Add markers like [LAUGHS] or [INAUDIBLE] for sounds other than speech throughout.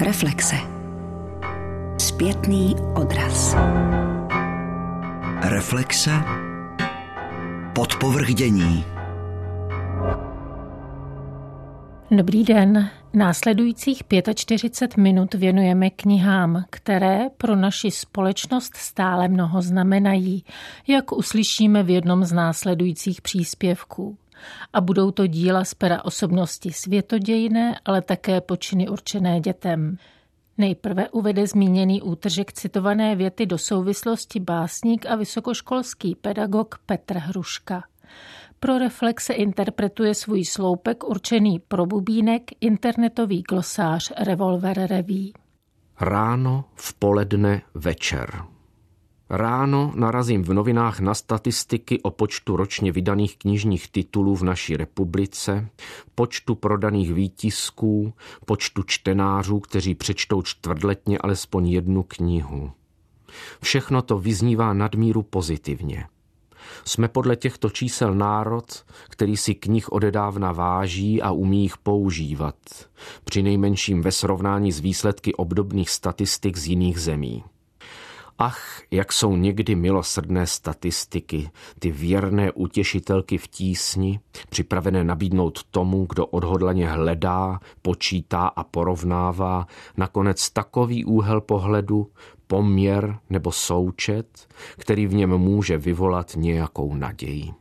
Reflexe. Zpětný odraz. Reflexe. Podpovrdění. Dobrý den. Následujících 45 minut věnujeme knihám, které pro naši společnost stále mnoho znamenají, jak uslyšíme v jednom z následujících příspěvků. A budou to díla z pera osobnosti světodějné, ale také počiny určené dětem. Nejprve uvede zmíněný útržek citované věty do souvislosti básník a vysokoškolský pedagog Petr Hruška. Pro reflexe interpretuje svůj sloupek určený pro bubínek internetový glosář Revolver Reví. Ráno, v poledne, večer. Ráno narazím v novinách na statistiky o počtu ročně vydaných knižních titulů v naší republice, počtu prodaných výtisků, počtu čtenářů, kteří přečtou čtvrtletně alespoň jednu knihu. Všechno to vyznívá nadmíru pozitivně. Jsme podle těchto čísel národ, který si knih odedávna váží a umí jich používat, při nejmenším ve srovnání s výsledky obdobných statistik z jiných zemí. Ach, jak jsou někdy milosrdné statistiky, ty věrné utěšitelky v tísni, připravené nabídnout tomu, kdo odhodlaně hledá, počítá a porovnává, nakonec takový úhel pohledu, poměr nebo součet, který v něm může vyvolat nějakou naději.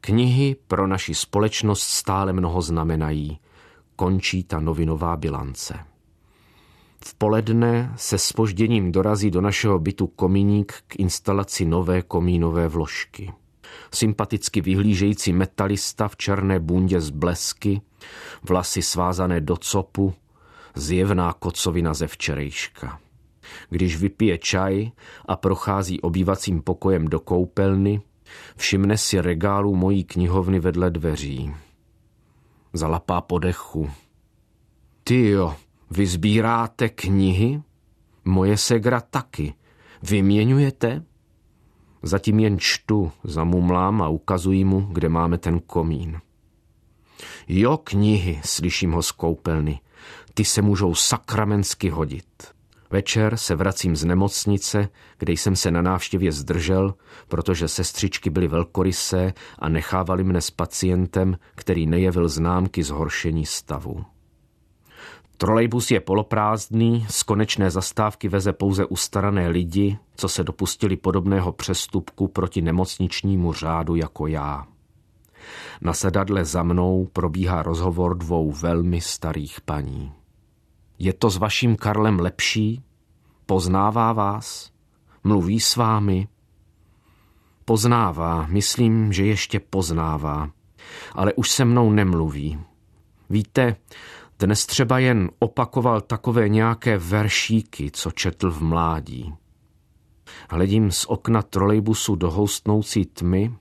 Knihy pro naši společnost stále mnoho znamenají. Končí ta novinová bilance. V poledne se spožděním dorazí do našeho bytu komíník k instalaci nové komínové vložky. Sympaticky vyhlížející metalista v černé bundě z blesky, vlasy svázané do copu, zjevná kocovina ze včerejška. Když vypije čaj a prochází obývacím pokojem do koupelny, všimne si regálu mojí knihovny vedle dveří. Zalapá podechu. Ty jo, vy sbíráte knihy? Moje segra taky. Vyměňujete? Zatím jen čtu, zamumlám a ukazuji mu, kde máme ten komín. Jo, knihy, slyším ho z koupelny. Ty se můžou sakramensky hodit. Večer se vracím z nemocnice, kde jsem se na návštěvě zdržel, protože sestřičky byly velkorysé a nechávali mne s pacientem, který nejevil známky zhoršení stavu. Trolejbus je poloprázdný, z konečné zastávky veze pouze ustarané lidi, co se dopustili podobného přestupku proti nemocničnímu řádu jako já. Na sedadle za mnou probíhá rozhovor dvou velmi starých paní. Je to s vaším Karlem lepší? Poznává vás? Mluví s vámi? Poznává, myslím, že ještě poznává, ale už se mnou nemluví. Víte, dnes třeba jen opakoval takové nějaké veršíky, co četl v mládí. Hledím z okna trolejbusu do houstnoucí tmy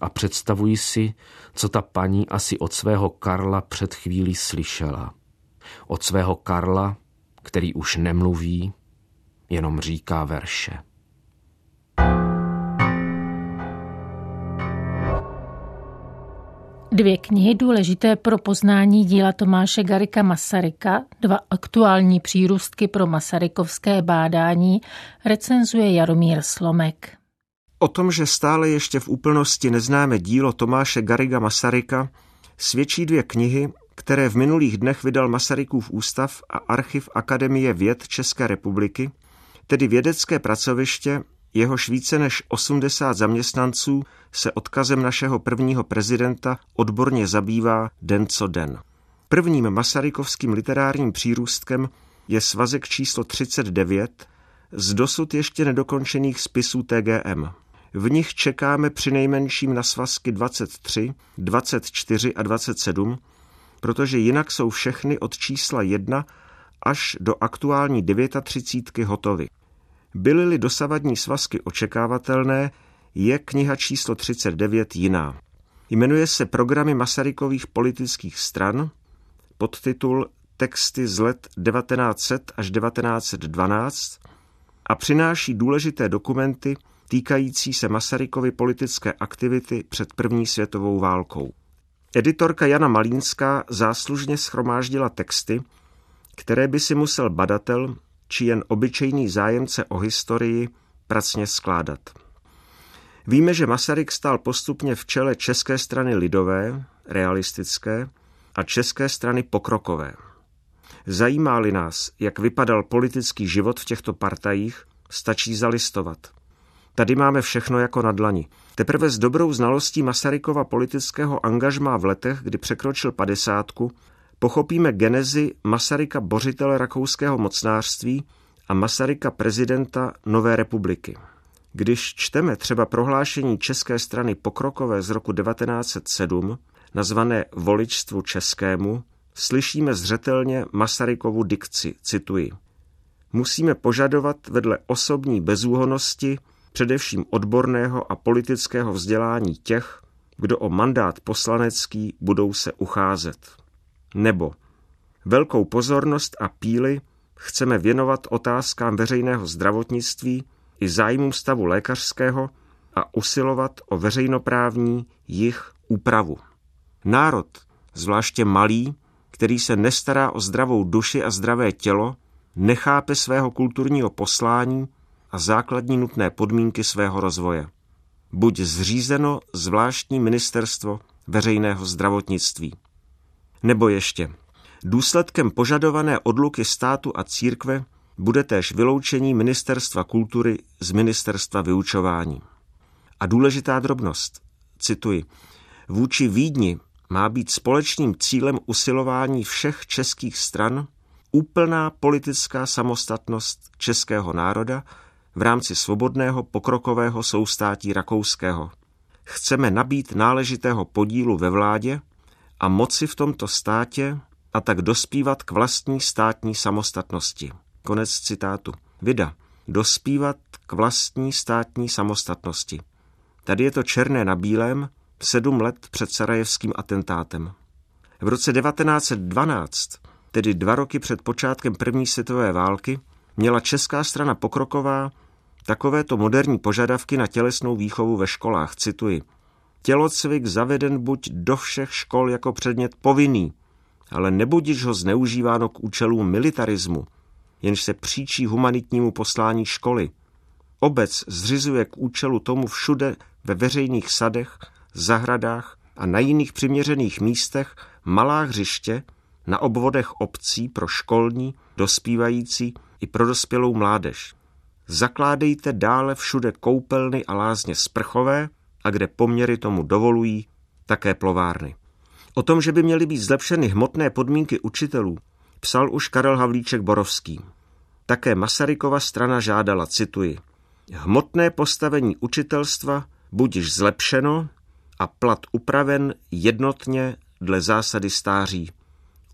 a představuji si, co ta paní asi od svého Karla před chvílí slyšela. Od svého Karla, který už nemluví, jenom říká verše. Dvě knihy důležité pro poznání díla Tomáše Garika Masaryka, dva aktuální přírůstky pro masarykovské bádání, recenzuje Jaromír Slomek. O tom, že stále ještě v úplnosti neznáme dílo Tomáše Gariga Masaryka, svědčí dvě knihy, které v minulých dnech vydal Masarykův ústav a archiv Akademie věd České republiky, tedy vědecké pracoviště, jehož více než 80 zaměstnanců se odkazem našeho prvního prezidenta odborně zabývá den co den. Prvním masarykovským literárním přírůstkem je svazek číslo 39 z dosud ještě nedokončených spisů TGM. V nich čekáme při nejmenším na svazky 23, 24 a 27, protože jinak jsou všechny od čísla 1 až do aktuální 39 hotovy. Byly-li dosavadní svazky očekávatelné, je kniha číslo 39 jiná. Jmenuje se Programy Masarykových politických stran, podtitul Texty z let 1900 až 1912 a přináší důležité dokumenty týkající se Masarykovy politické aktivity před první světovou válkou. Editorka Jana Malínská záslužně schromáždila texty, které by si musel badatel či jen obyčejný zájemce o historii pracně skládat. Víme, že Masaryk stál postupně v čele České strany lidové, realistické, a České strany pokrokové. Zajímá-li nás, jak vypadal politický život v těchto partajích, stačí zalistovat. Tady máme všechno jako na dlani. Teprve s dobrou znalostí Masarykova politického angažmá v letech, kdy překročil padesátku, pochopíme genezi Masaryka bořitele rakouského mocnářství a Masaryka prezidenta Nové republiky. Když čteme třeba prohlášení České strany pokrokové z roku 1907, nazvané Voličstvu českému, slyšíme zřetelně Masarykovu dikci, cituji. Musíme požadovat vedle osobní bezúhonosti především odborného a politického vzdělání těch, kdo o mandát poslanecký budou se ucházet. Nebo velkou pozornost a píly chceme věnovat otázkám veřejného zdravotnictví i zájmům stavu lékařského a usilovat o veřejnoprávní jich úpravu. Národ, zvláště malý, který se nestará o zdravou duši a zdravé tělo, nechápe svého kulturního poslání a základní nutné podmínky svého rozvoje. Buď zřízeno zvláštní ministerstvo veřejného zdravotnictví. Nebo ještě, důsledkem požadované odluky státu a církve bude též vyloučení ministerstva kultury z ministerstva vyučování. A důležitá drobnost, cituji, vůči Vídni má být společným cílem usilování všech českých stran úplná politická samostatnost českého národa v rámci svobodného pokrokového soustátí rakouského. Chceme nabít náležitého podílu ve vládě a moci v tomto státě a tak dospívat k vlastní státní samostatnosti. Konec citátu. Vida. Dospívat k vlastní státní samostatnosti. Tady je to černé na bílém, sedm let před sarajevským atentátem. V roce 1912, tedy dva roky před počátkem první světové války, měla česká strana pokroková takovéto moderní požadavky na tělesnou výchovu ve školách. Cituji. Tělocvik zaveden buď do všech škol jako předmět povinný, ale nebudiš ho zneužíváno k účelům militarismu, jenž se příčí humanitnímu poslání školy. Obec zřizuje k účelu tomu všude ve veřejných sadech zahradách a na jiných přiměřených místech malá hřiště na obvodech obcí pro školní, dospívající i pro dospělou mládež. Zakládejte dále všude koupelny a lázně sprchové a kde poměry tomu dovolují, také plovárny. O tom, že by měly být zlepšeny hmotné podmínky učitelů, psal už Karel Havlíček Borovský. Také Masarykova strana žádala, cituji, hmotné postavení učitelstva budiž zlepšeno a plat upraven jednotně dle zásady stáří.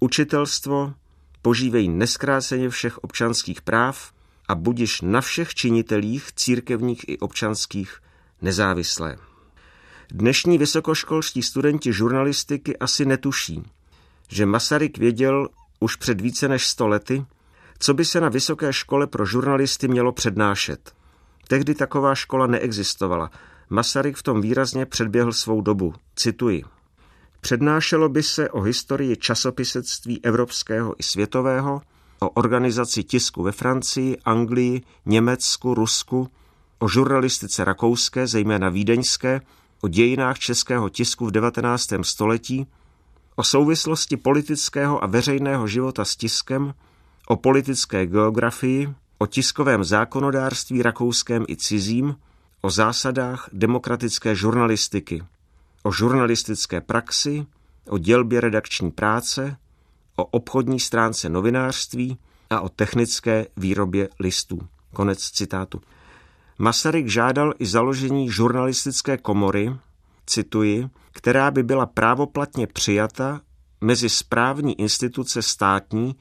Učitelstvo požívej neskráceně všech občanských práv a budiš na všech činitelích církevních i občanských nezávislé. Dnešní vysokoškolští studenti žurnalistiky asi netuší, že Masaryk věděl už před více než sto lety, co by se na vysoké škole pro žurnalisty mělo přednášet. Tehdy taková škola neexistovala Masaryk v tom výrazně předběhl svou dobu. Cituji. Přednášelo by se o historii časopisectví evropského i světového, o organizaci tisku ve Francii, Anglii, Německu, Rusku, o žurnalistice rakouské, zejména vídeňské, o dějinách českého tisku v 19. století, o souvislosti politického a veřejného života s tiskem, o politické geografii, o tiskovém zákonodárství rakouském i cizím, o zásadách demokratické žurnalistiky, o žurnalistické praxi, o dělbě redakční práce, o obchodní stránce novinářství a o technické výrobě listů. Konec citátu. Masaryk žádal i založení žurnalistické komory, cituji, která by byla právoplatně přijata mezi správní instituce státní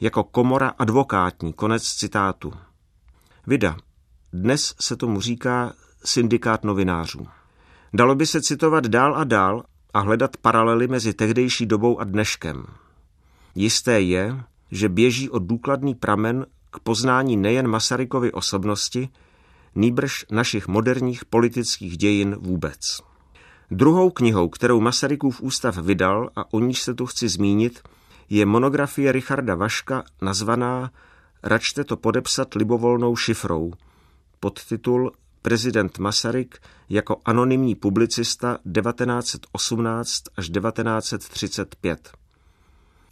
jako komora advokátní. Konec citátu. Vida, dnes se tomu říká syndikát novinářů. Dalo by se citovat dál a dál a hledat paralely mezi tehdejší dobou a dneškem. Jisté je, že běží od důkladný pramen k poznání nejen Masarykovy osobnosti, nýbrž našich moderních politických dějin vůbec. Druhou knihou, kterou Masarykův ústav vydal a o níž se tu chci zmínit, je monografie Richarda Vaška nazvaná Račte to podepsat libovolnou šifrou. Podtitul Prezident Masaryk jako anonymní publicista 1918 až 1935.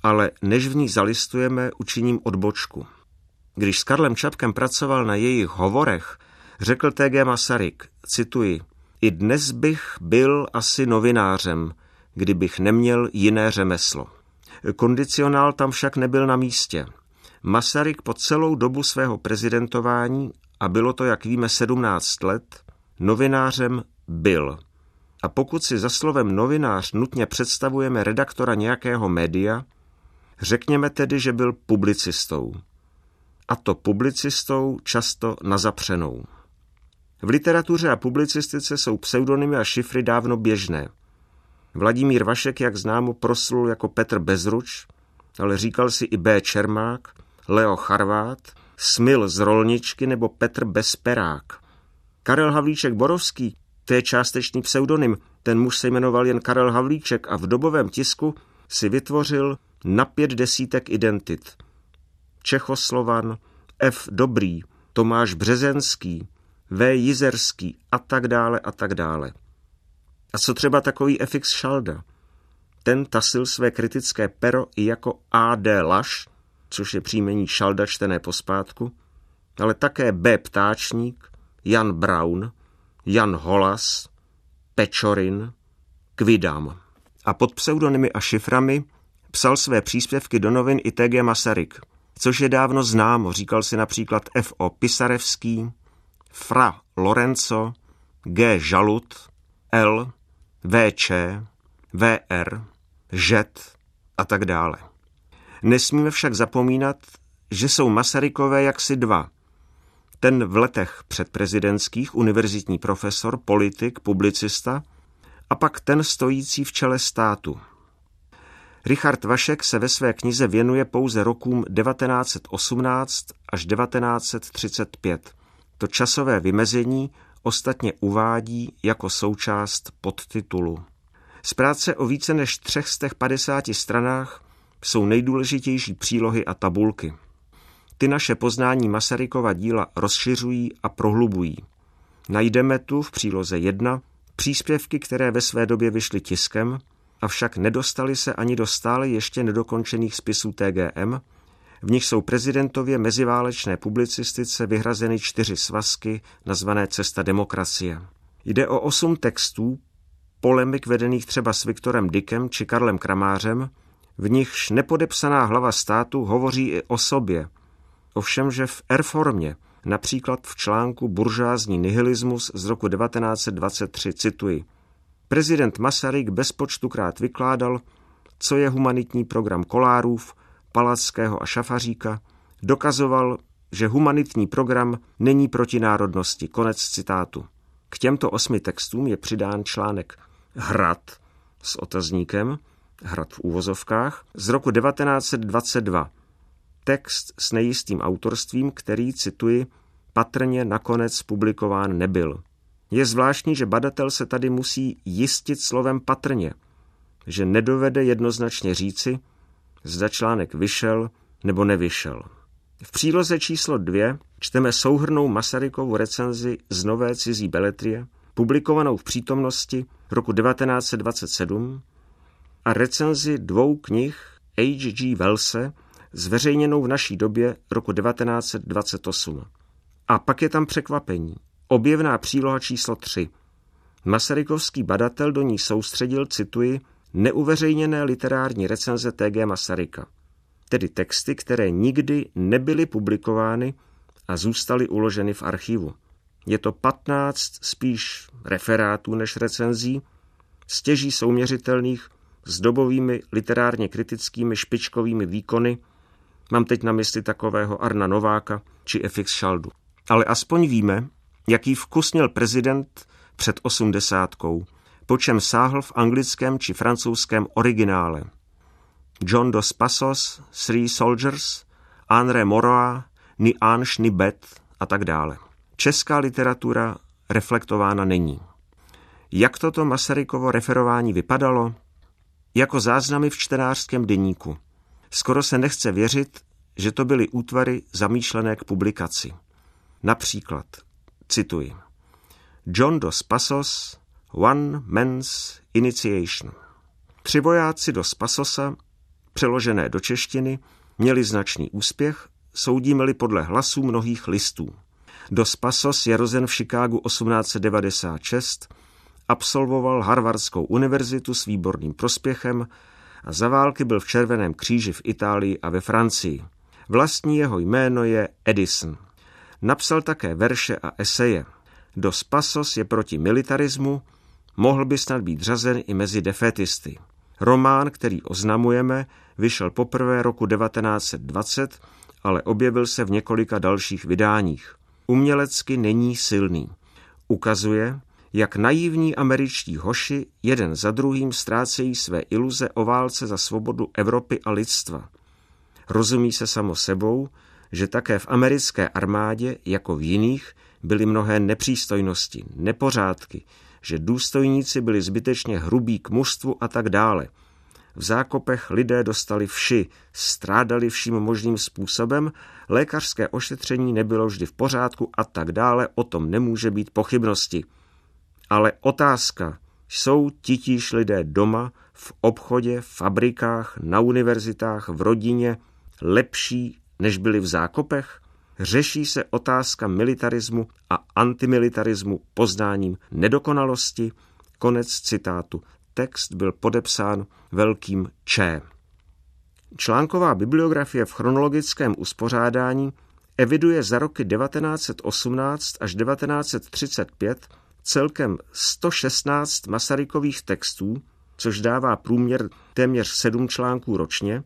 Ale než v ní zalistujeme, učiním odbočku. Když s Karlem Čapkem pracoval na jejich hovorech, řekl T.G. Masaryk, cituji, i dnes bych byl asi novinářem, kdybych neměl jiné řemeslo. Kondicionál tam však nebyl na místě. Masaryk po celou dobu svého prezidentování, a bylo to, jak víme, 17 let, novinářem byl. A pokud si za slovem novinář nutně představujeme redaktora nějakého média, řekněme tedy, že byl publicistou. A to publicistou často na zapřenou. V literatuře a publicistice jsou pseudonymy a šifry dávno běžné. Vladimír Vašek, jak známo, proslul jako Petr Bezruč, ale říkal si i B. Čermák, Leo Charvát, Smil z Rolničky nebo Petr Bezperák. Karel Havlíček Borovský, to je částečný pseudonym, ten muž se jmenoval jen Karel Havlíček a v dobovém tisku si vytvořil na pět desítek identit. Čechoslovan, F. Dobrý, Tomáš Březenský, V. Jizerský a tak dále a tak dále. A co třeba takový FX Šalda? Ten tasil své kritické pero i jako A.D. Laš, což je příjmení Šalda čtené pospátku, ale také B. Ptáčník, Jan Braun, Jan Holas, Pečorin, Kvidam. A pod pseudonymy a šiframi psal své příspěvky do novin i T.G. Masaryk, což je dávno známo, říkal si například F.O. Pisarevský, Fra Lorenzo, G. Žalut, L, VČ, VR, ŽET a tak dále. Nesmíme však zapomínat, že jsou Masarykové jaksi dva. Ten v letech předprezidentských univerzitní profesor, politik, publicista a pak ten stojící v čele státu. Richard Vašek se ve své knize věnuje pouze rokům 1918 až 1935. To časové vymezení ostatně uvádí jako součást podtitulu. Z práce o více než 350 stranách jsou nejdůležitější přílohy a tabulky. Ty naše poznání Masarykova díla rozšiřují a prohlubují. Najdeme tu v příloze 1 příspěvky, které ve své době vyšly tiskem, avšak nedostali se ani do stále ještě nedokončených spisů TGM, v nich jsou prezidentově meziválečné publicistice vyhrazeny čtyři svazky nazvané Cesta demokracie. Jde o osm textů, polemik vedených třeba s Viktorem Dickem či Karlem Kramářem, v nichž nepodepsaná hlava státu hovoří i o sobě. Ovšem, že v R-formě, například v článku Buržázní nihilismus z roku 1923, cituji, prezident Masaryk bezpočtukrát vykládal, co je humanitní program Kolárův, Palackého a Šafaříka, dokazoval, že humanitní program není proti národnosti. Konec citátu. K těmto osmi textům je přidán článek Hrad s otazníkem, Hrad v úvozovkách, z roku 1922. Text s nejistým autorstvím, který, cituji, patrně nakonec publikován nebyl. Je zvláštní, že badatel se tady musí jistit slovem patrně, že nedovede jednoznačně říci, zda článek vyšel nebo nevyšel. V příloze číslo dvě čteme souhrnou Masarykovu recenzi z nové cizí beletrie, publikovanou v přítomnosti roku 1927 a recenzi dvou knih H.G. Wellse, zveřejněnou v naší době roku 1928. A pak je tam překvapení. Objevná příloha číslo 3. Masarykovský badatel do ní soustředil, cituji, neuveřejněné literární recenze T.G. Masaryka, tedy texty, které nikdy nebyly publikovány a zůstaly uloženy v archivu. Je to 15 spíš referátů než recenzí, stěží souměřitelných s dobovými literárně kritickými špičkovými výkony, mám teď na mysli takového Arna Nováka či FX Šaldu. Ale aspoň víme, jaký vkus měl prezident před osmdesátkou, po čem sáhl v anglickém či francouzském originále. John dos Passos, Three Soldiers, André Moroa, Ni Ange, ni Bet a tak dále. Česká literatura reflektována není. Jak toto Masarykovo referování vypadalo? Jako záznamy v čtenářském deníku. Skoro se nechce věřit, že to byly útvary zamýšlené k publikaci. Například, cituji, John dos Passos, One Man's Initiation. Tři vojáci do Spasosa, přeložené do češtiny, měli značný úspěch, soudíme-li podle hlasů mnohých listů. Dos Passos je rozen v Chicagu 1896, absolvoval Harvardskou univerzitu s výborným prospěchem a za války byl v Červeném kříži v Itálii a ve Francii. Vlastní jeho jméno je Edison. Napsal také verše a eseje. Dos Passos je proti militarismu, mohl by snad být řazen i mezi defetisty. Román, který oznamujeme, vyšel poprvé roku 1920, ale objevil se v několika dalších vydáních. Umělecky není silný. Ukazuje, jak naivní američtí hoši jeden za druhým ztrácejí své iluze o válce za svobodu Evropy a lidstva. Rozumí se samo sebou, že také v americké armádě, jako v jiných, byly mnohé nepřístojnosti, nepořádky, že důstojníci byli zbytečně hrubí k mužstvu a tak dále. V zákopech lidé dostali vši, strádali vším možným způsobem, lékařské ošetření nebylo vždy v pořádku a tak dále, o tom nemůže být pochybnosti. Ale otázka, jsou titíž lidé doma, v obchodě, v fabrikách, na univerzitách, v rodině lepší, než byli v zákopech? Řeší se otázka militarismu a antimilitarismu poznáním nedokonalosti? Konec citátu. Text byl podepsán velkým Č. Článková bibliografie v chronologickém uspořádání eviduje za roky 1918 až 1935 celkem 116 Masarykových textů, což dává průměr téměř sedm článků ročně,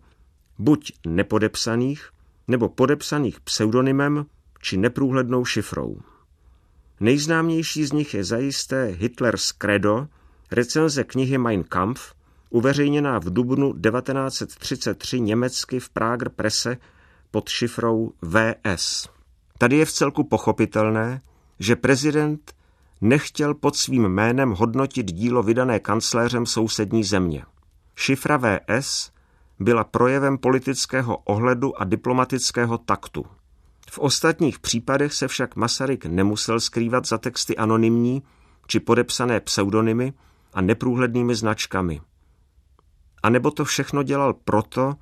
buď nepodepsaných, nebo podepsaných pseudonymem či neprůhlednou šifrou. Nejznámější z nich je zajisté Hitlers Credo, recenze knihy Mein Kampf, uveřejněná v dubnu 1933 německy v Prager Presse pod šifrou VS. Tady je v celku pochopitelné, že prezident nechtěl pod svým jménem hodnotit dílo vydané kancléřem sousední země. Šifra VS byla projevem politického ohledu a diplomatického taktu. V ostatních případech se však Masaryk nemusel skrývat za texty anonymní či podepsané pseudonymy a neprůhlednými značkami. A nebo to všechno dělal proto,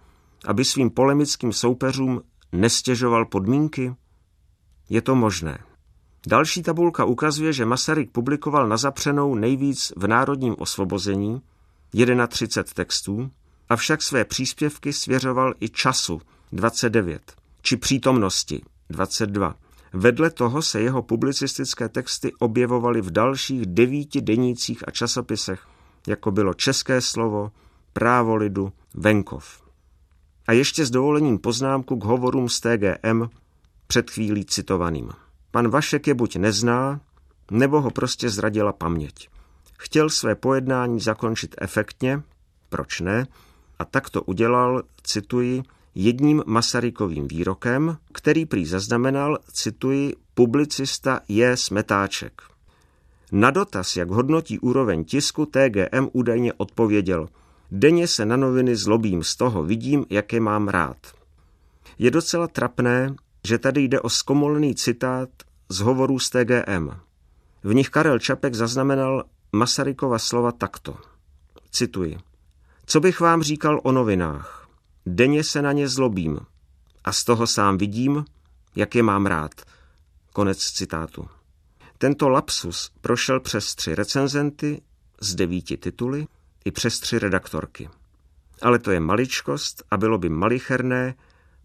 aby svým polemickým soupeřům nestěžoval podmínky? Je to možné. Další tabulka ukazuje, že Masaryk publikoval na zapřenou nejvíc v Národním osvobození, 31 textů, avšak své příspěvky svěřoval i času, 29, či přítomnosti, 22. Vedle toho se jeho publicistické texty objevovaly v dalších devíti denících a časopisech, jako bylo České slovo, Právo lidu, Venkov. A ještě s dovolením poznámku k hovorům z TGM před chvílí citovaným. Pan Vašek je buď nezná, nebo ho prostě zradila paměť. Chtěl své pojednání zakončit efektně, proč ne, a tak to udělal, cituji, jedním Masarykovým výrokem, který prý zaznamenal, cituji, publicista J. Smetáček. Na dotaz, jak hodnotí úroveň tisku, TGM údajně odpověděl, denně se na noviny zlobím, z toho vidím, jak je mám rád. Je docela trapné, že tady jde o zkomolný citát z hovorů z TGM. V nich Karel Čapek zaznamenal Masarykova slova takto. Cituji. Co bych vám říkal o novinách? Denně se na ně zlobím a z toho sám vidím, jak je mám rád. Konec citátu. Tento lapsus prošel přes tři recenzenty z devíti tituly i přes tři redaktorky. Ale to je maličkost a bylo by malicherné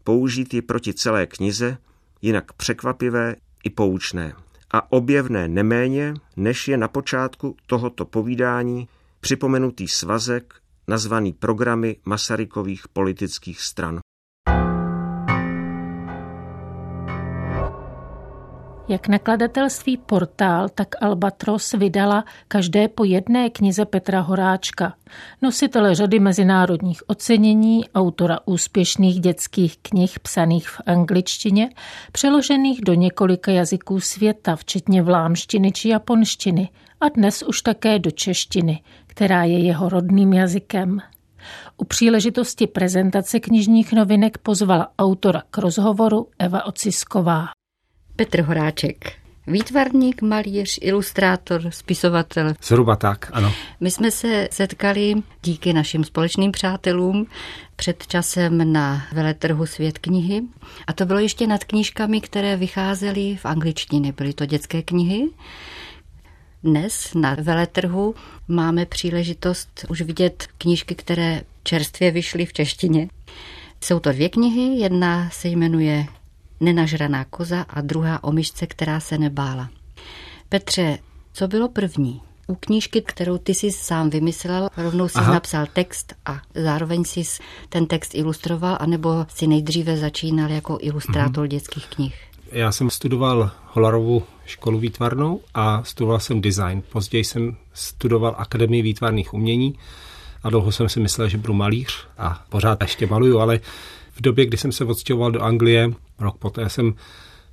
použít ji proti celé knize, jinak překvapivé i poučné. A objevné neméně, než je na počátku tohoto povídání připomenutý svazek nazvaný programy Masarykových politických stran. Jak nakladatelství Portál, tak Albatros vydala každé po jedné knize Petra Horáčka, nositele řady mezinárodních ocenění, autora úspěšných dětských knih psaných v angličtině, přeložených do několika jazyků světa, včetně vlámštiny či japonštiny, a dnes už také do češtiny, která je jeho rodným jazykem. U příležitosti prezentace knižních novinek pozvala autora k rozhovoru Eva Ocisková. Petr Horáček, Výtvarník, malíř, ilustrátor, spisovatel. Zhruba tak, ano. My jsme se setkali díky našim společným přátelům před časem na veletrhu Svět knihy. A to bylo ještě nad knížkami, které vycházely v angličtině. Byly to dětské knihy. Dnes na veletrhu máme příležitost už vidět knížky, které čerstvě vyšly v češtině. Jsou to dvě knihy, jedna se jmenuje Nenažraná koza a druhá o myšce, která se nebála. Petře, co bylo první? U knížky, kterou ty jsi sám vymyslel, rovnou si napsal text a zároveň si ten text ilustroval, anebo si nejdříve začínal jako ilustrátor mm-hmm. dětských knih? Já jsem studoval Holarovu školu výtvarnou a studoval jsem design. Později jsem studoval Akademii výtvarných umění a dlouho jsem si myslel, že budu malíř a pořád ještě maluju, ale v době, kdy jsem se odstěhoval do Anglie, rok poté jsem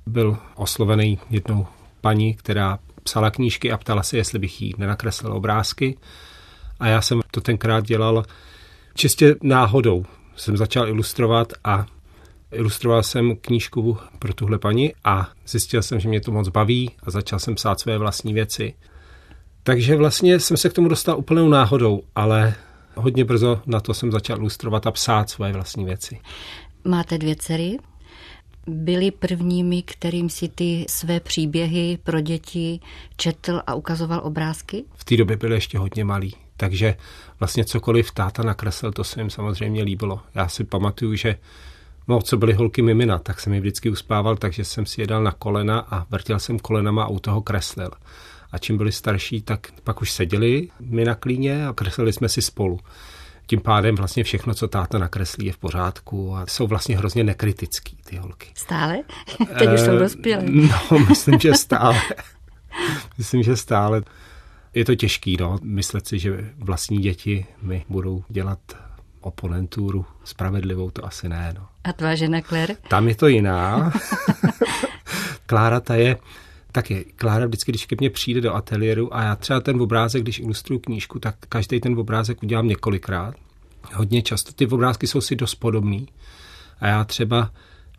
byl oslovený jednou paní, která psala knížky a ptala se, jestli bych jí nenakreslil obrázky. A já jsem to tenkrát dělal čistě náhodou. Jsem začal ilustrovat a ilustroval jsem knížku pro tuhle paní a zjistil jsem, že mě to moc baví a začal jsem psát své vlastní věci. Takže vlastně jsem se k tomu dostal úplnou náhodou, ale hodně brzo na to jsem začal ilustrovat a psát svoje vlastní věci. Máte dvě dcery? Byli prvními, kterým si ty své příběhy pro děti četl a ukazoval obrázky? V té době byly ještě hodně malý, takže vlastně cokoliv táta nakreslil, to se jim samozřejmě líbilo. Já si pamatuju, že No, co byly holky mimina, tak jsem je vždycky uspával, takže jsem si je dal na kolena a vrtěl jsem kolenama a u toho kreslil. A čím byli starší, tak pak už seděli my na klíně a kreslili jsme si spolu. Tím pádem vlastně všechno, co táta nakreslí, je v pořádku a jsou vlastně hrozně nekritický ty holky. Stále? [LAUGHS] Teď už jsou eh, dospělé. No, [LAUGHS] myslím, že stále. [LAUGHS] myslím, že stále. Je to těžký, no, myslet si, že vlastní děti mi budou dělat oponenturu spravedlivou, to asi ne, no. A tvá žena Claire? Tam je to jiná. [LAUGHS] Klára ta je taky Klára vždycky, když ke mně přijde do ateliéru a já třeba ten obrázek, když ilustruju knížku, tak každý ten obrázek udělám několikrát. Hodně často. Ty obrázky jsou si dost podobný. A já třeba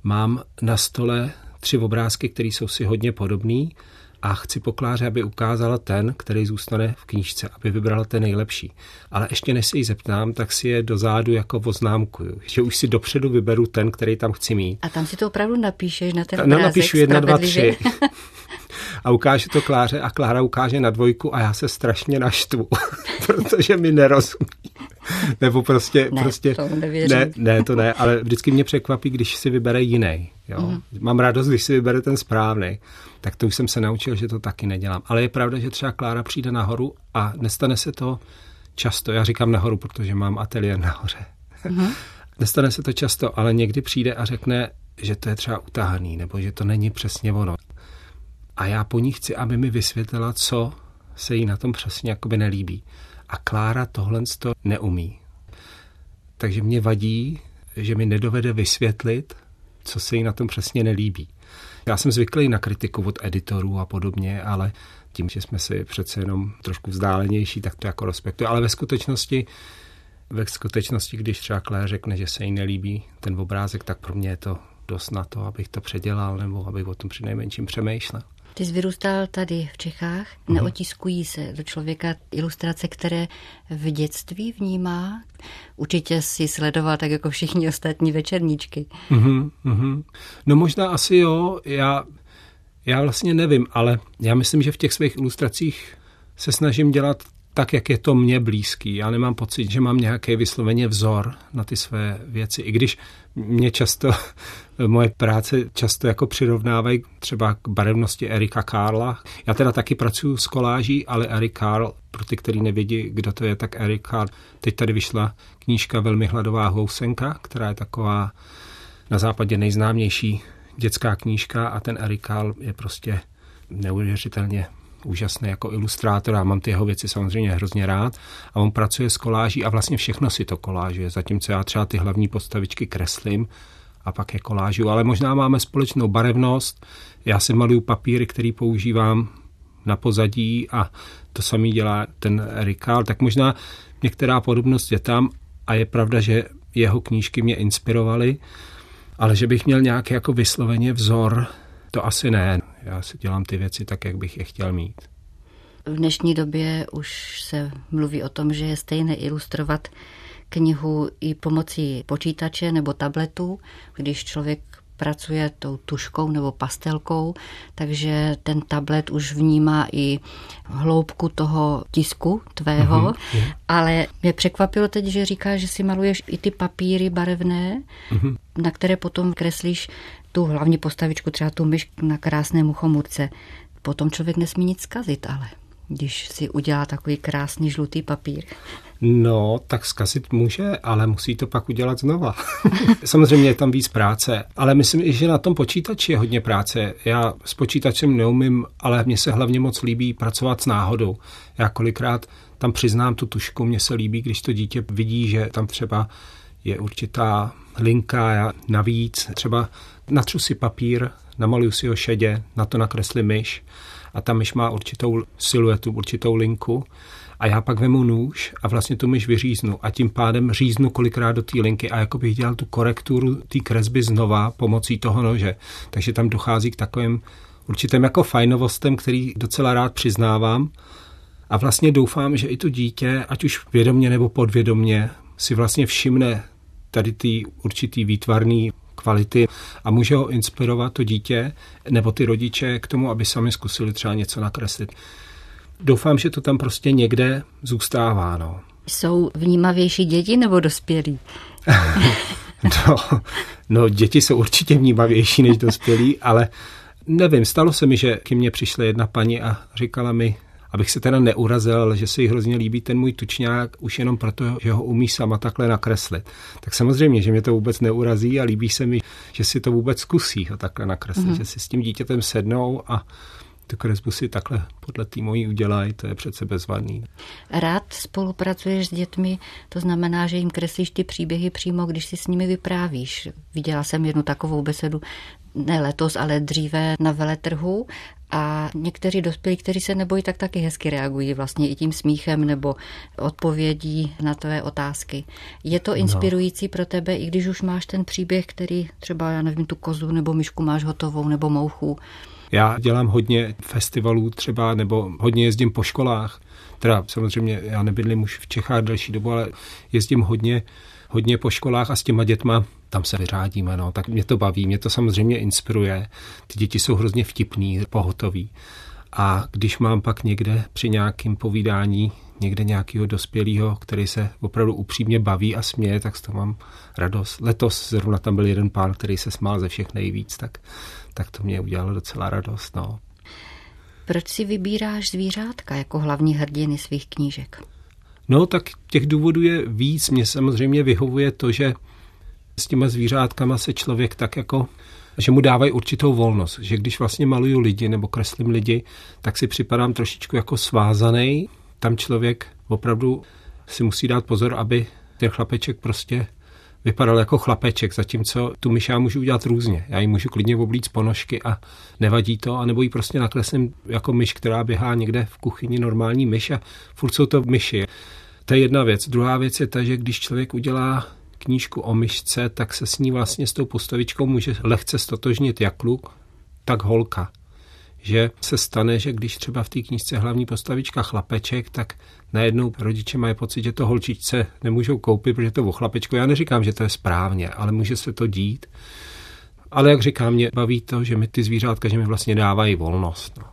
mám na stole tři obrázky, které jsou si hodně podobný a chci pokláře, aby ukázala ten, který zůstane v knížce, aby vybrala ten nejlepší. Ale ještě než se jí zeptám, tak si je dozadu jako oznámkuju, že už si dopředu vyberu ten, který tam chci mít. A tam si to opravdu napíšeš na ten no, obrázek? Napíšu jedna, dva, tři. [LAUGHS] a ukáže to Kláře a Klára ukáže na dvojku a já se strašně naštvu, [LAUGHS] protože mi nerozumí. Nebo prostě... Ne, prostě to ne, ne, to ne, ale vždycky mě překvapí, když si vybere jiný. Jo? Mm. Mám radost, když si vybere ten správný. Tak to už jsem se naučil, že to taky nedělám. Ale je pravda, že třeba Klára přijde nahoru a nestane se to často. Já říkám nahoru, protože mám ateliér nahoře. Mm. [LAUGHS] Nestane se to často, ale někdy přijde a řekne, že to je třeba utahaný, nebo že to není přesně ono a já po ní chci, aby mi vysvětlila, co se jí na tom přesně jakoby nelíbí. A Klára tohle to neumí. Takže mě vadí, že mi nedovede vysvětlit, co se jí na tom přesně nelíbí. Já jsem zvyklý na kritiku od editorů a podobně, ale tím, že jsme si přece jenom trošku vzdálenější, tak to jako respektuji. Ale ve skutečnosti, ve skutečnosti, když třeba Claire řekne, že se jí nelíbí ten obrázek, tak pro mě je to dost na to, abych to předělal nebo abych o tom při nejmenším přemýšlel. Ty jsi vyrůstal tady v Čechách, mm. neotiskují se do člověka ilustrace, které v dětství vnímá. Určitě si sledoval tak jako všichni ostatní večerníčky. Mm-hmm, mm-hmm. No možná asi jo, já, já vlastně nevím, ale já myslím, že v těch svých ilustracích se snažím dělat tak, jak je to mně blízký. Já nemám pocit, že mám nějaký vysloveně vzor na ty své věci. I když mě často, [LAUGHS] moje práce často jako přirovnávají třeba k barevnosti Erika Karla. Já teda taky pracuji s koláží, ale Erik Karl, pro ty, kteří nevědí, kdo to je, tak Erik Karl. Teď tady vyšla knížka Velmi hladová housenka, která je taková na západě nejznámější dětská knížka a ten Erik Karl je prostě neuvěřitelně úžasný jako ilustrátor a mám ty jeho věci samozřejmě hrozně rád. A on pracuje s koláží a vlastně všechno si to kolážuje. Zatímco já třeba ty hlavní postavičky kreslím a pak je kolážu. Ale možná máme společnou barevnost. Já si maluju papíry, který používám na pozadí a to samý dělá ten Rikál, tak možná některá podobnost je tam, a je pravda, že jeho knížky mě inspirovaly, ale že bych měl nějaký jako vysloveně vzor, to asi ne. Já si dělám ty věci tak, jak bych je chtěl mít. V dnešní době už se mluví o tom, že je stejné ilustrovat knihu i pomocí počítače nebo tabletu, když člověk pracuje tou tuškou nebo pastelkou, takže ten tablet už vnímá i hloubku toho tisku tvého, mm-hmm. ale mě překvapilo teď, že říkáš, že si maluješ i ty papíry barevné, mm-hmm. na které potom kreslíš tu hlavní postavičku, třeba tu myš na krásnému chomurce. Potom člověk nesmí nic zkazit, ale když si udělá takový krásný žlutý papír. No, tak zkazit může, ale musí to pak udělat znova. [LAUGHS] Samozřejmě je tam víc práce, ale myslím, že na tom počítači je hodně práce. Já s počítačem neumím, ale mně se hlavně moc líbí pracovat s náhodou. Já kolikrát tam přiznám tu tušku, mně se líbí, když to dítě vidí, že tam třeba je určitá linka, já navíc třeba natřu si papír, namaluju si ho šedě, na to nakreslím myš a ta myš má určitou siluetu, určitou linku a já pak vemu nůž a vlastně tu myš vyříznu a tím pádem říznu kolikrát do té linky a jako bych dělal tu korekturu té kresby znova pomocí toho nože. Takže tam dochází k takovým určitým jako fajnovostem, který docela rád přiznávám a vlastně doufám, že i to dítě, ať už vědomně nebo podvědomně, si vlastně všimne tady ty určitý výtvarný kvality a může ho inspirovat to dítě nebo ty rodiče k tomu, aby sami zkusili třeba něco nakreslit. Doufám, že to tam prostě někde zůstává. No. Jsou vnímavější děti nebo dospělí? [LAUGHS] no, no, děti jsou určitě vnímavější než dospělí, ale nevím, stalo se mi, že k mně přišla jedna paní a říkala mi, abych se teda neurazil, ale že se jí hrozně líbí ten můj tučňák už jenom proto, že ho umí sama takhle nakreslit. Tak samozřejmě, že mě to vůbec neurazí a líbí se mi, že si to vůbec zkusí ho takhle nakreslit, mm-hmm. že si s tím dítětem sednou a tu kresbu si takhle podle té mojí udělají, to je přece bezvadný. Rád spolupracuješ s dětmi, to znamená, že jim kreslíš ty příběhy přímo, když si s nimi vyprávíš. Viděla jsem jednu takovou besedu, ne letos, ale dříve na veletrhu a někteří dospělí, kteří se nebojí, tak taky hezky reagují vlastně i tím smíchem nebo odpovědí na tvé otázky. Je to no. inspirující no. pro tebe, i když už máš ten příběh, který třeba, já nevím, tu kozu nebo myšku máš hotovou nebo mouchu, já dělám hodně festivalů třeba, nebo hodně jezdím po školách. Teda samozřejmě já nebydlím už v Čechách delší dobu, ale jezdím hodně, hodně po školách a s těma dětma tam se vyřádíme, no, tak mě to baví, mě to samozřejmě inspiruje. Ty děti jsou hrozně vtipný, pohotoví. A když mám pak někde při nějakém povídání někde nějakého dospělého, který se opravdu upřímně baví a směje, tak z toho mám radost. Letos zrovna tam byl jeden pán, který se smál ze všech nejvíc, tak tak to mě udělalo docela radost. No. Proč si vybíráš zvířátka jako hlavní hrdiny svých knížek? No, tak těch důvodů je víc. Mně samozřejmě vyhovuje to, že s těma zvířátkama se člověk tak jako že mu dávají určitou volnost, že když vlastně maluju lidi nebo kreslím lidi, tak si připadám trošičku jako svázaný. Tam člověk opravdu si musí dát pozor, aby ten chlapeček prostě vypadal jako chlapeček, zatímco tu myš já můžu udělat různě. Já ji můžu klidně oblíct ponožky a nevadí to, anebo ji prostě nakreslím jako myš, která běhá někde v kuchyni normální myš a furt jsou to myši. To je jedna věc. Druhá věc je ta, že když člověk udělá knížku o myšce, tak se s ní vlastně s tou postavičkou může lehce stotožnit jak kluk, tak holka že se stane, že když třeba v té knížce hlavní postavička chlapeček, tak najednou rodiče mají pocit, že to holčičce nemůžou koupit, protože to o chlapečku. Já neříkám, že to je správně, ale může se to dít. Ale jak říkám, mě baví to, že mi ty zvířátka, že mi vlastně dávají volnost. No.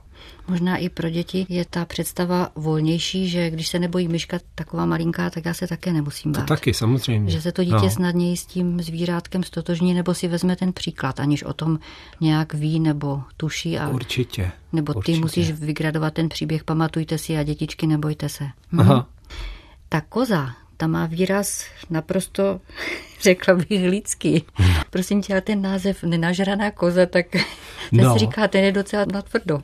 Možná i pro děti je ta představa volnější, že když se nebojí myška taková malinká, tak já se také nemusím bát. To taky, samozřejmě. Že se to dítě no. snadněji s tím zvířátkem stotožní, nebo si vezme ten příklad, aniž o tom nějak ví nebo tuší. A, určitě. Nebo ty určitě. musíš vygradovat ten příběh, pamatujte si a dětičky, nebojte se. Aha. Mhm. Ta koza, ta má výraz naprosto, [LAUGHS] řekla bych, lidský. Prosím tě, ten název nenažraná koza, tak [LAUGHS] no. si říká, ten je docela natvrdo.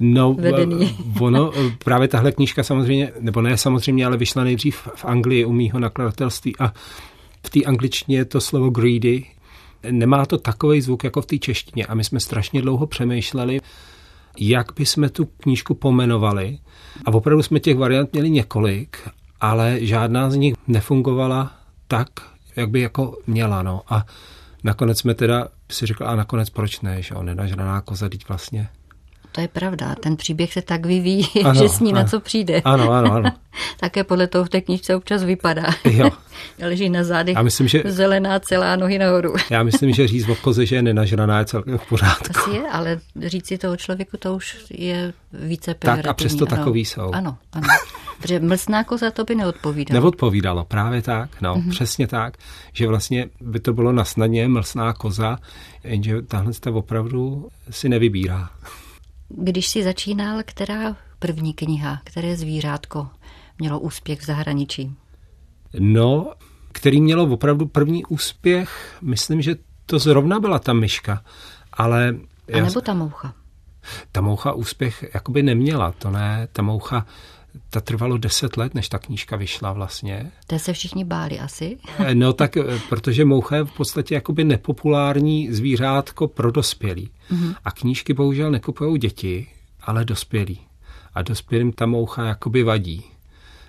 No, vedený. [LAUGHS] ono, právě tahle knížka samozřejmě, nebo ne samozřejmě, ale vyšla nejdřív v Anglii u mýho nakladatelství a v té angličtině je to slovo greedy. Nemá to takový zvuk jako v té češtině a my jsme strašně dlouho přemýšleli, jak bychom tu knížku pomenovali. A opravdu jsme těch variant měli několik ale žádná z nich nefungovala tak, jak by jako měla. No. A nakonec jsme teda si řekli, a nakonec proč ne, že on nenažraná koza, teď vlastně to je pravda. Ten příběh se tak vyvíjí, [LAUGHS] ano, že s ní ano. na co přijde. Ano, ano, ano. [LAUGHS] Také podle toho v té knižce občas vypadá. Jo. [LAUGHS] Leží na zádech Já myslím, že... zelená celá nohy nahoru. Já myslím, že říct o koze, že je nenažraná, je celkem v pořádku. Asi je, ale říct si to o člověku, to už je více Tak a přesto ano. takový jsou. Ano, ano. Protože mlsná koza to by neodpovídalo. Neodpovídalo, právě tak, no, mm-hmm. přesně tak, že vlastně by to bylo na snadně mlsná koza, jenže tahle opravdu si nevybírá. Když si začínal, která první kniha, které zvířátko mělo úspěch v zahraničí? No, který mělo opravdu první úspěch, myslím, že to zrovna byla ta myška, ale... A nebo ta moucha? Ta moucha úspěch jakoby neměla, to ne, ta moucha ta trvalo deset let, než ta knížka vyšla vlastně. To se všichni báli asi? Eh, no tak, eh, protože moucha je v podstatě jakoby nepopulární zvířátko pro dospělí. Mm-hmm. A knížky bohužel nekupují děti, ale dospělí. A dospělým ta moucha jakoby vadí.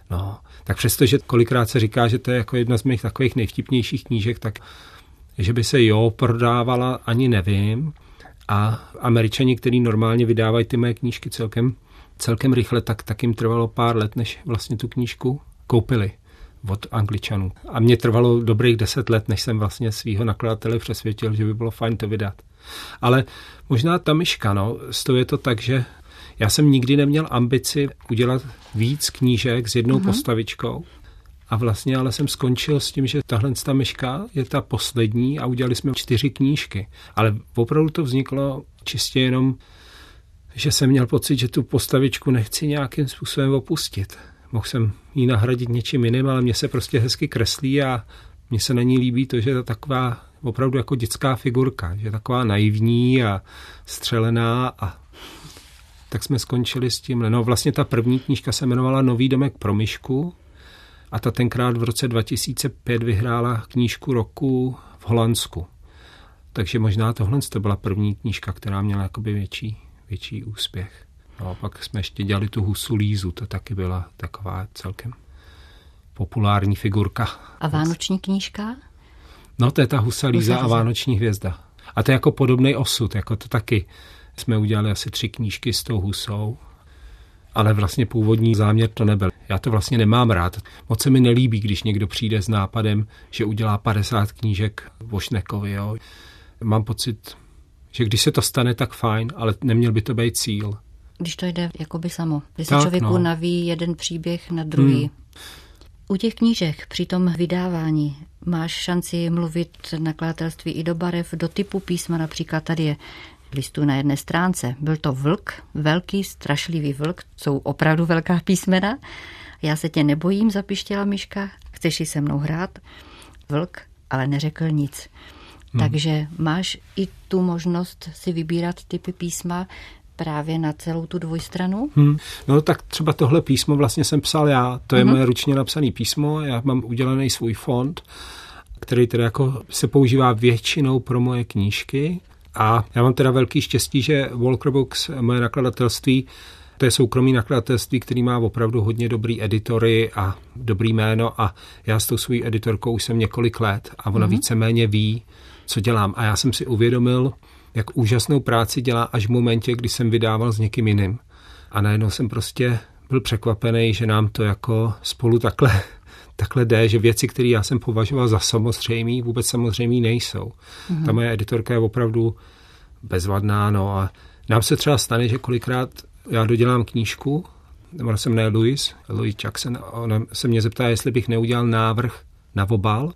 No, tak přestože kolikrát se říká, že to je jako jedna z mých takových nejvtipnějších knížek, tak že by se jo prodávala, ani nevím. A američani, kteří normálně vydávají ty mé knížky celkem celkem rychle, tak, tak jim trvalo pár let, než vlastně tu knížku koupili od Angličanů. A mě trvalo dobrých deset let, než jsem vlastně svého nakladatele přesvědčil, že by bylo fajn to vydat. Ale možná ta myška, no, je to tak, že já jsem nikdy neměl ambici udělat víc knížek s jednou uh-huh. postavičkou. A vlastně ale jsem skončil s tím, že tahle ta myška je ta poslední a udělali jsme čtyři knížky. Ale opravdu to vzniklo čistě jenom že jsem měl pocit, že tu postavičku nechci nějakým způsobem opustit. Mohl jsem ji nahradit něčím jiným, ale mně se prostě hezky kreslí a mně se na ní líbí to, že je to taková opravdu jako dětská figurka, že je taková naivní a střelená a tak jsme skončili s tím. No vlastně ta první knížka se jmenovala Nový domek pro myšku a ta tenkrát v roce 2005 vyhrála knížku roku v Holandsku. Takže možná tohle to byla první knížka, která měla jakoby větší větší úspěch. No a pak jsme ještě dělali tu husu Lízu, to taky byla taková celkem populární figurka. A vánoční knížka? No to je ta husa Líza a Vánoční hvězda. A to je jako podobný osud, jako to taky. Jsme udělali asi tři knížky s tou husou, ale vlastně původní záměr to nebyl. Já to vlastně nemám rád. Moc se mi nelíbí, když někdo přijde s nápadem, že udělá 50 knížek o Šnekovi. Jo. Mám pocit, že když se to stane, tak fajn, ale neměl by to být cíl. Když to jde jakoby samo. Když se člověku no. naví jeden příběh na druhý. Hmm. U těch knížek při tom vydávání máš šanci mluvit nakladatelství i do barev, do typu písma, například tady je listu na jedné stránce. Byl to vlk, velký, strašlivý vlk, jsou opravdu velká písmena. Já se tě nebojím, zapištěla Myška, chceš si se mnou hrát? Vlk, ale neřekl nic. Hmm. Takže máš i tu možnost si vybírat typy písma právě na celou tu dvojstranu? Hmm. No tak třeba tohle písmo vlastně jsem psal já. To je hmm. moje ručně napsané písmo. Já mám udělaný svůj fond, který teda jako se používá většinou pro moje knížky. A já mám teda velký štěstí, že Walker Books, moje nakladatelství, to je soukromý nakladatelství, který má opravdu hodně dobrý editory a dobrý jméno a já s tou svou editorkou už jsem několik let a ona mm-hmm. víceméně ví, co dělám. A já jsem si uvědomil, jak úžasnou práci dělá až v momentě, kdy jsem vydával s někým jiným. A najednou jsem prostě byl překvapený, že nám to jako spolu takhle, [LAUGHS] takhle jde, že věci, které já jsem považoval za samozřejmé, vůbec samozřejmé nejsou. Mm-hmm. Ta moje editorka je opravdu bezvadná, no a nám se třeba stane, že kolikrát já dodělám knížku, ona se jmenuje Louis, Louis Jackson, a ona se mě zeptá, jestli bych neudělal návrh na obal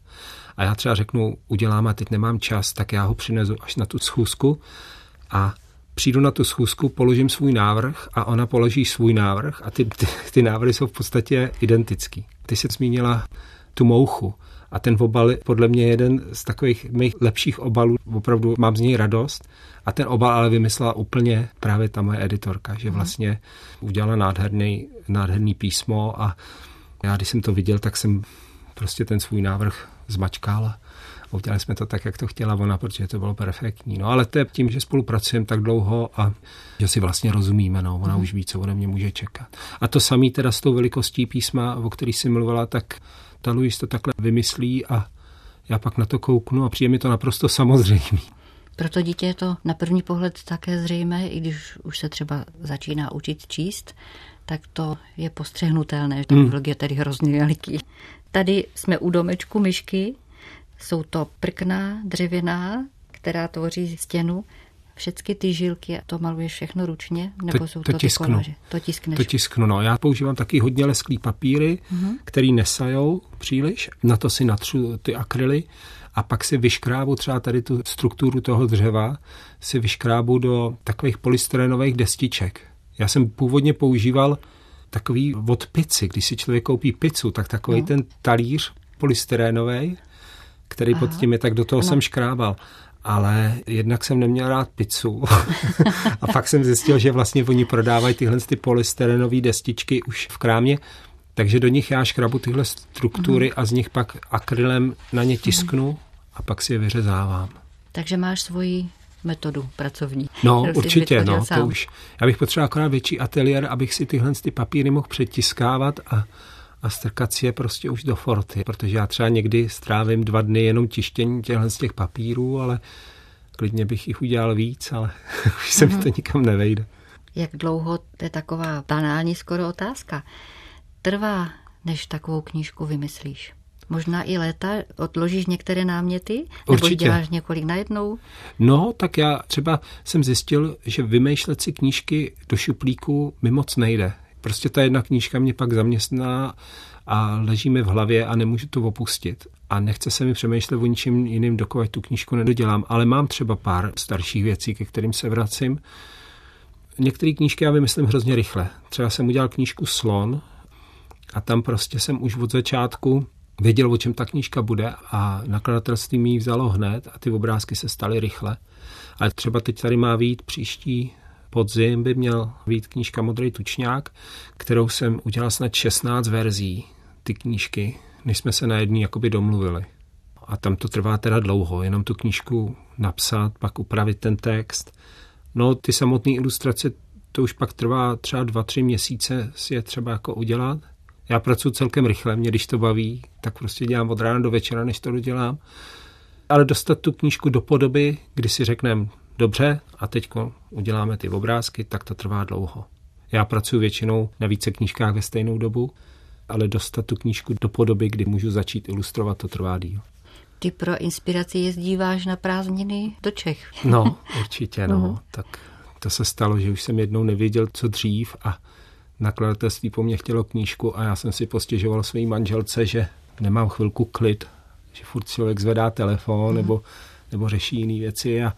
a já třeba řeknu, udělám a teď nemám čas, tak já ho přinezu až na tu schůzku a přijdu na tu schůzku, položím svůj návrh a ona položí svůj návrh a ty, ty, ty návrhy jsou v podstatě identický. Ty jsi zmínila tu mouchu a ten obal je podle mě jeden z takových mých lepších obalů, opravdu mám z něj radost a ten obal ale vymyslela úplně právě ta moje editorka, že mhm. vlastně udělala nádherný, nádherný písmo a já když jsem to viděl, tak jsem prostě ten svůj návrh zmačkal a udělali jsme to tak, jak to chtěla ona, protože to bylo perfektní. No ale to je tím, že spolupracujeme tak dlouho a že si vlastně rozumíme, no, ona mm. už ví, co ode mě může čekat. A to samý teda s tou velikostí písma, o který si mluvila, tak ta Louise to takhle vymyslí a já pak na to kouknu a přijde mi to naprosto samozřejmé. Pro to dítě je to na první pohled také zřejmé, i když už se třeba začíná učit číst, tak to je postřehnutelné, že ten hmm. je tedy hrozně veliký. Tady jsme u domečku myšky, jsou to prkna dřevěná, která tvoří stěnu. Všechny ty žilky, to maluješ všechno ručně, nebo to, jsou to, to tisknu. To tiskneš. To tisknu, no. Já používám taky hodně lesklý papíry, mm-hmm. který nesajou příliš. Na to si natřu ty akryly a pak si vyškrábu třeba tady tu strukturu toho dřeva, si vyškrábu do takových polystyrenových destiček. Já jsem původně používal takový od pici, když si člověk koupí pizzu, tak takový no. ten talíř polystyrenový, který Aha. pod tím je, tak do toho ano. jsem škrábal. Ale jednak jsem neměl rád pizzu. [LAUGHS] a pak jsem zjistil, že vlastně oni prodávají tyhle ty polystyrenové destičky už v krámě, takže do nich já škrabu tyhle struktury uh-huh. a z nich pak akrylem na ně tisknu uh-huh. a pak si je vyřezávám. Takže máš svoji metodu pracovní. No, určitě, no, sám. to už. Já bych potřeboval akorát větší ateliér, abych si tyhle ty papíry mohl přetiskávat a, a strkat si je prostě už do forty, protože já třeba někdy strávím dva dny jenom tištění těchhle z těch papírů, ale klidně bych jich udělal víc, ale [LAUGHS] už se mi to mhm. nikam nevejde. Jak dlouho, to je taková banální skoro otázka, trvá, než takovou knížku vymyslíš? Možná i léta odložíš některé náměty? Nebo Určitě. děláš několik najednou? No, tak já třeba jsem zjistil, že vymýšlet si knížky do šuplíku mi moc nejde. Prostě ta jedna knížka mě pak zaměstná a leží mi v hlavě a nemůžu to opustit. A nechce se mi přemýšlet o ničem jiným, dokud tu knížku nedodělám. Ale mám třeba pár starších věcí, ke kterým se vracím. Některé knížky já vymyslím hrozně rychle. Třeba jsem udělal knížku Slon a tam prostě jsem už od začátku věděl, o čem ta knížka bude a nakladatelství mi ji vzalo hned a ty obrázky se staly rychle. Ale třeba teď tady má být příští podzim by měl být knížka Modrý tučňák, kterou jsem udělal snad 16 verzí, ty knížky, než jsme se na jedný jakoby domluvili. A tam to trvá teda dlouho, jenom tu knížku napsat, pak upravit ten text. No, ty samotné ilustrace, to už pak trvá třeba dva, tři měsíce si je třeba jako udělat. Já pracuji celkem rychle, mě když to baví, tak prostě dělám od rána do večera, než to dodělám. Ale dostat tu knížku do podoby, kdy si řekneme, dobře, a teď uděláme ty obrázky, tak to trvá dlouho. Já pracuji většinou na více knížkách ve stejnou dobu, ale dostat tu knížku do podoby, kdy můžu začít ilustrovat, to trvá díl. Ty pro inspiraci jezdíváš na prázdniny do Čech. No, určitě, no. Uh-huh. Tak to se stalo, že už jsem jednou nevěděl, co dřív a nakladatelství po mně chtělo knížku a já jsem si postěžoval své manželce, že nemám chvilku klid, že furt člověk zvedá telefon mm. nebo, nebo řeší jiné věci a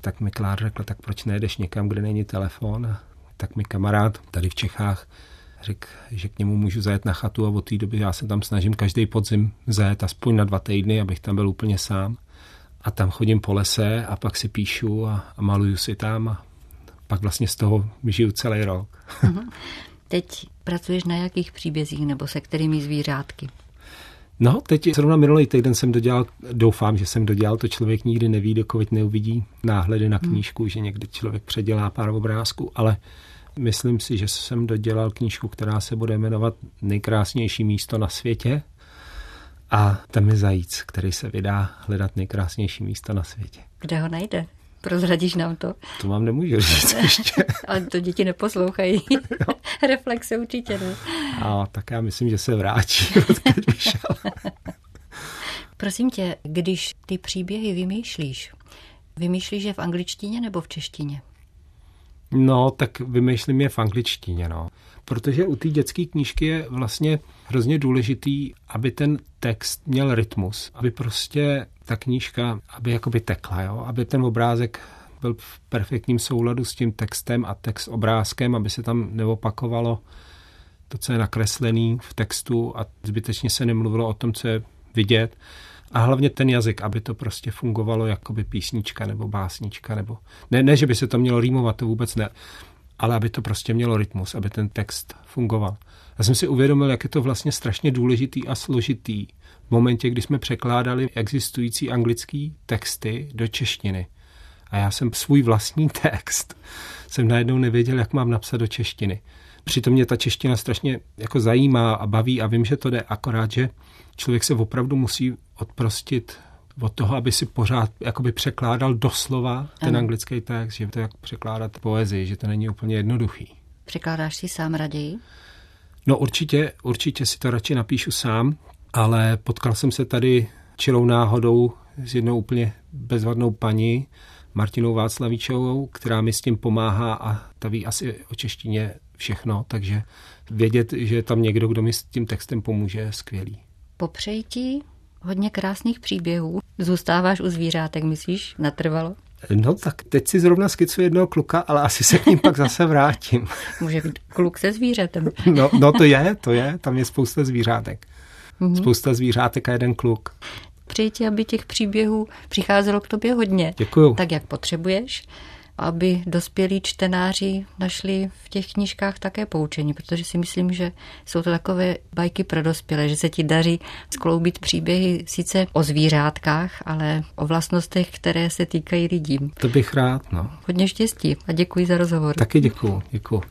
tak mi Klár řekl, tak proč nejdeš někam, kde není telefon a tak mi kamarád tady v Čechách řekl, že k němu můžu zajet na chatu a od té doby já se tam snažím každý podzim zajet aspoň na dva týdny, abych tam byl úplně sám. A tam chodím po lese a pak si píšu a, a maluju si tam a pak vlastně z toho žiju celý rok. Mhm. Teď pracuješ na jakých příbězích nebo se kterými zvířátky? No, teď zrovna minulý týden jsem dodělal, doufám, že jsem dodělal, to člověk nikdy neví, dokud neuvidí náhledy na hmm. knížku, hmm. že někdy člověk předělá pár obrázků, ale myslím si, že jsem dodělal knížku, která se bude jmenovat Nejkrásnější místo na světě. A tam je zajíc, který se vydá hledat nejkrásnější místo na světě. Kde ho najde? Prozradíš nám to? To vám nemůžu říct [LAUGHS] ještě. Ale to děti neposlouchají. [LAUGHS] Reflexe určitě ne. A tak já myslím, že se vrátí, [LAUGHS] vyšel. Prosím tě, když ty příběhy vymýšlíš, vymýšlíš je v angličtině nebo v češtině? No, tak vymýšlím je v angličtině, no. Protože u té dětské knížky je vlastně hrozně důležitý, aby ten text měl rytmus, aby prostě ta knížka, aby jakoby tekla, jo? aby ten obrázek byl v perfektním souladu s tím textem a text obrázkem, aby se tam neopakovalo to, co je nakreslený v textu a zbytečně se nemluvilo o tom, co je vidět. A hlavně ten jazyk, aby to prostě fungovalo jako by písnička nebo básnička. Nebo... Ne, ne, že by se to mělo rýmovat, to vůbec ne. Ale aby to prostě mělo rytmus, aby ten text fungoval. Já jsem si uvědomil, jak je to vlastně strašně důležitý a složitý v momentě, kdy jsme překládali existující anglický texty do češtiny. A já jsem svůj vlastní text jsem najednou nevěděl, jak mám napsat do češtiny. Přitom mě ta čeština strašně jako zajímá a baví a vím, že to jde, akorát, že člověk se opravdu musí odprostit od toho, aby si pořád jakoby překládal doslova ten ano. anglický text, že to jak překládat poezii, že to není úplně jednoduchý. Překládáš si sám raději? No určitě, určitě si to radši napíšu sám, ale potkal jsem se tady čilou náhodou s jednou úplně bezvadnou paní, Martinou Václavíčovou, která mi s tím pomáhá a ta ví asi o češtině všechno, takže vědět, že je tam někdo, kdo mi s tím textem pomůže, je skvělý. Popřeji ti hodně krásných příběhů. Zůstáváš u zvířátek, myslíš, natrvalo? No tak teď si zrovna skicuji jednoho kluka, ale asi se k ním pak zase vrátím. [LAUGHS] Může být kluk se zvířetem. No, no to je, to je, tam je spousta zvířátek. Mm-hmm. Spousta zvířátek a jeden kluk. Přeji ti, aby těch příběhů přicházelo k tobě hodně. Děkuju. Tak, jak potřebuješ aby dospělí čtenáři našli v těch knížkách také poučení, protože si myslím, že jsou to takové bajky pro dospělé, že se ti daří skloubit příběhy sice o zvířátkách, ale o vlastnostech, které se týkají lidí. To bych rád, no. Hodně štěstí a děkuji za rozhovor. Taky děkuji, děkuji.